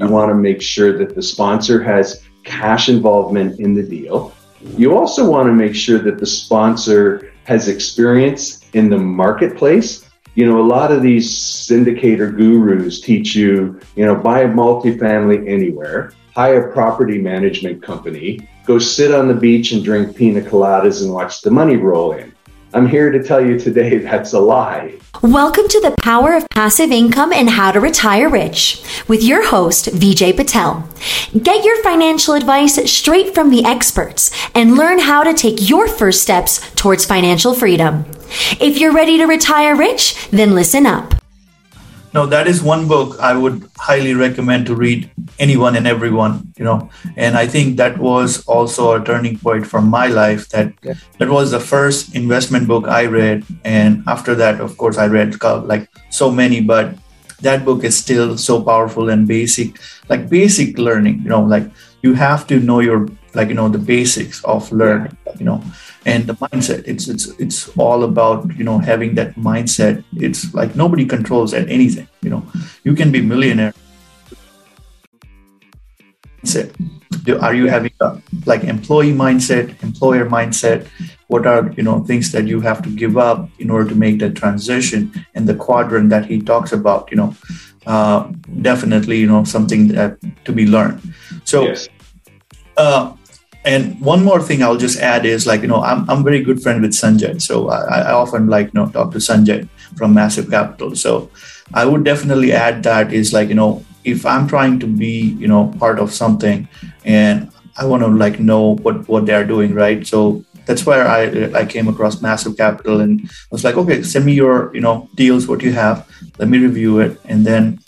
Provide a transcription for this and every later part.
You want to make sure that the sponsor has cash involvement in the deal. You also want to make sure that the sponsor has experience in the marketplace. You know, a lot of these syndicator gurus teach you, you know, buy a multifamily anywhere, hire a property management company, go sit on the beach and drink pina coladas and watch the money roll in. I'm here to tell you today that's a lie. Welcome to the Power of Passive Income and How to Retire Rich with your host, Vijay Patel. Get your financial advice straight from the experts and learn how to take your first steps towards financial freedom. If you're ready to retire rich, then listen up. No, that is one book I would highly recommend to read anyone and everyone, you know. And I think that was also a turning point for my life. That yeah. that was the first investment book I read, and after that, of course, I read like so many, but that book is still so powerful and basic, like basic learning. You know, like you have to know your like you know the basics of learning. You know, and the mindset it's it's it's all about you know having that mindset it's like nobody controls at anything you know you can be millionaire mindset are you having a like employee mindset employer mindset what are you know things that you have to give up in order to make that transition and the quadrant that he talks about you know uh, definitely you know something that to be learned so yes. uh, and one more thing I'll just add is like, you know, I'm, I'm very good friend with Sanjay. So I, I often like, you know, talk to Sanjay from Massive Capital. So I would definitely add that is like, you know, if I'm trying to be, you know, part of something and I want to like know what, what they're doing, right? So that's where I, I came across Massive Capital and I was like, okay, send me your, you know, deals, what you have, let me review it. And then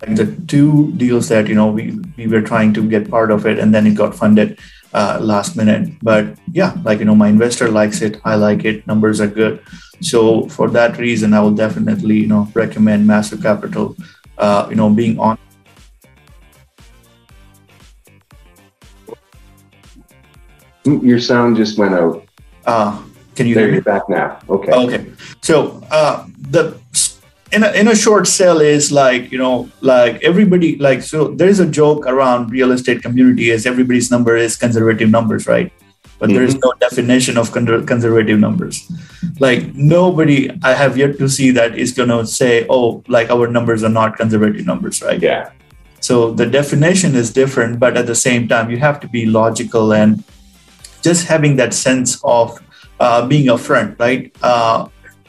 like the two deals that you know we we were trying to get part of it and then it got funded uh, last minute. But yeah like you know my investor likes it. I like it. Numbers are good. So for that reason i will definitely you know recommend massive capital uh, you know being on your sound just went out. Uh, can you there hear me? back now. Okay. Okay. So uh, the in a, in a short sell is like you know like everybody like so there's a joke around real estate community is everybody's number is conservative numbers right but mm-hmm. there is mm-hmm. no definition of conservative numbers like nobody i have yet to see that is going to say oh like our numbers are not conservative numbers right yeah so the definition is different but at the same time you have to be logical and just having that sense of uh, being upfront right uh,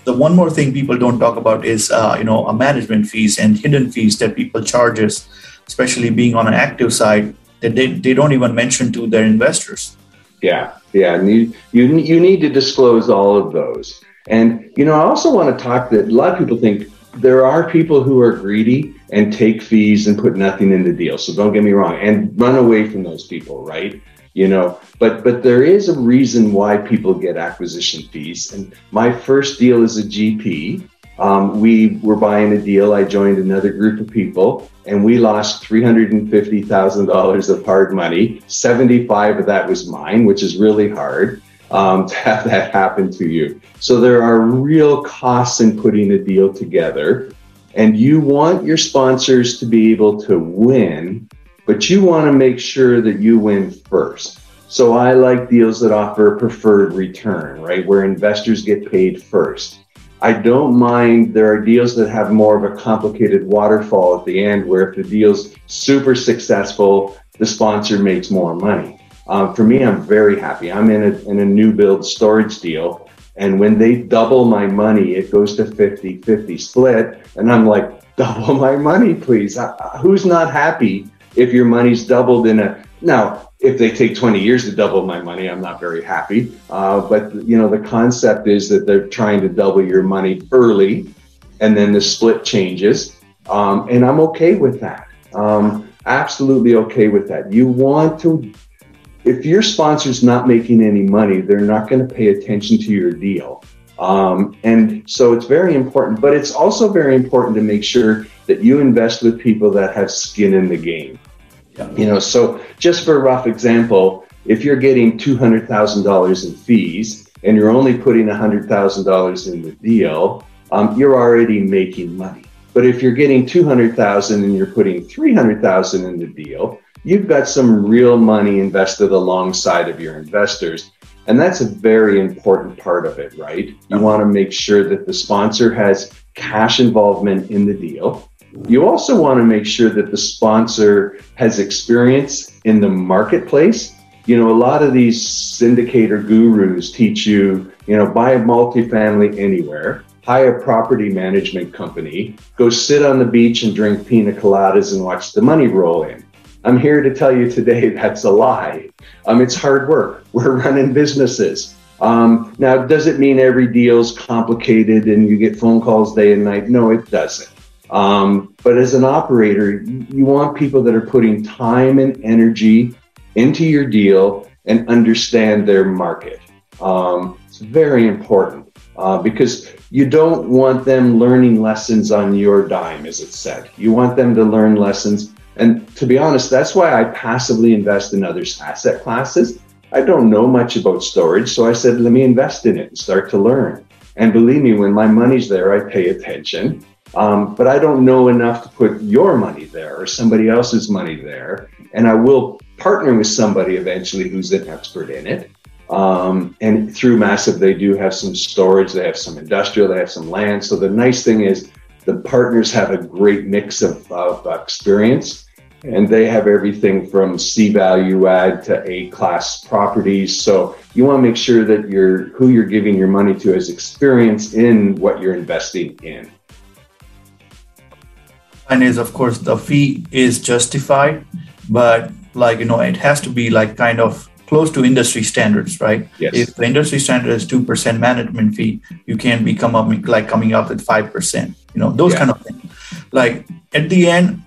the one more thing people don't talk about is uh, you know a management fees and hidden fees that people charges especially being on an active side that they, they don't even mention to their investors. Yeah yeah and you, you you need to disclose all of those. And you know i also want to talk that a lot of people think there are people who are greedy and take fees and put nothing in the deal so don't get me wrong and run away from those people right you know? But but there is a reason why people get acquisition fees. And my first deal as a gp um, we were buying a deal. I joined another group of people and we lost $350000 of hard money. 75 of that was mine which is really hard um, to have that happen to you. So there are real costs in putting a deal together and you want your sponsors to be able to win but you want to make sure that you win first. So I like deals that offer a preferred return, right? Where investors get paid first. I don't mind. There are deals that have more of a complicated waterfall at the end where if the deal's super successful, the sponsor makes more money. Um, for me, I'm very happy. I'm in a, in a new build storage deal. And when they double my money, it goes to 50 50 split. And I'm like, double my money, please. Uh, who's not happy if your money's doubled in a now if they take 20 years to double my money i'm not very happy. Uh, but you know the concept is that they're trying to double your money early and then the split changes. Um, and i'm okay with that. Um, absolutely okay with that. You want to if your sponsor's not making any money they're not going to pay attention to your deal. Um, and so it's very important but it's also very important to make sure that you invest with people that have skin in the game you know, so just for a rough example, if you're getting $200,000 in fees and you're only putting $100,000 in the deal, um, you're already making money. But But if you're getting 200,000 and you're putting 300,000 in the deal, you've got some real money invested alongside of your investors. And that's a very important part of it, right? You want to make sure that the sponsor has cash involvement in the deal. You also want to make sure that the sponsor has experience in the marketplace. You know, a lot of these syndicator gurus teach you, you know, buy a multifamily anywhere, hire a property management company, go sit on the beach and drink pina coladas and watch the money roll in. I'm here to tell you today that's a lie. Um, it's hard work. We're running businesses. Um, now, does it mean every deal's complicated and you get phone calls day and night? No, it doesn't. Um, but as an operator, you want people that are putting time and energy into your deal and understand their market. Um, it's very important uh, because you don't want them learning lessons on your dime, as it's said. You want them to learn lessons and to be honest, that's why I passively invest in other asset classes. I don't know much about storage, so I said, let me invest in it and start to learn. And believe me, when my money's there, I pay attention. Um, but I don't know enough to put your money there or somebody else's money there. And I will partner with somebody eventually who's an expert in it. Um, and through Massive, they do have some storage, they have some industrial, they have some land. So the nice thing is the partners have a great mix of, of experience and they have everything from C value add to A class properties. So you want to make sure that you're who you're giving your money to has experience in what you're investing in. And is of course the fee is justified, but like you know it has to be like kind of close to industry standards, right? Yes. If the industry standard is two percent management fee, you can't be come up like coming up with five percent. You know those yeah. kind of things. Like at the end,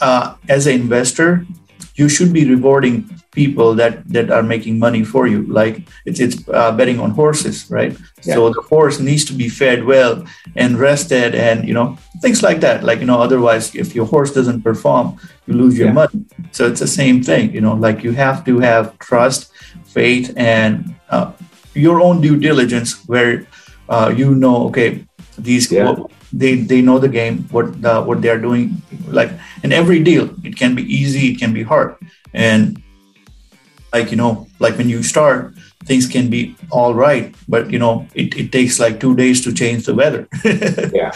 uh, as an investor, you should be rewarding people that that are making money for you. Like it's it's uh, betting on horses, right? Yeah. So the horse needs to be fed well and rested, and you know things like that. Like you know, otherwise, if your horse doesn't perform, you lose your yeah. money. So it's the same thing. You know, like you have to have trust, faith, and uh, your own due diligence, where uh, you know, okay, these yeah they they know the game what uh, what they are doing like in every deal it can be easy it can be hard and like you know like when you start things can be all right but you know it, it takes like two days to change the weather. Yeah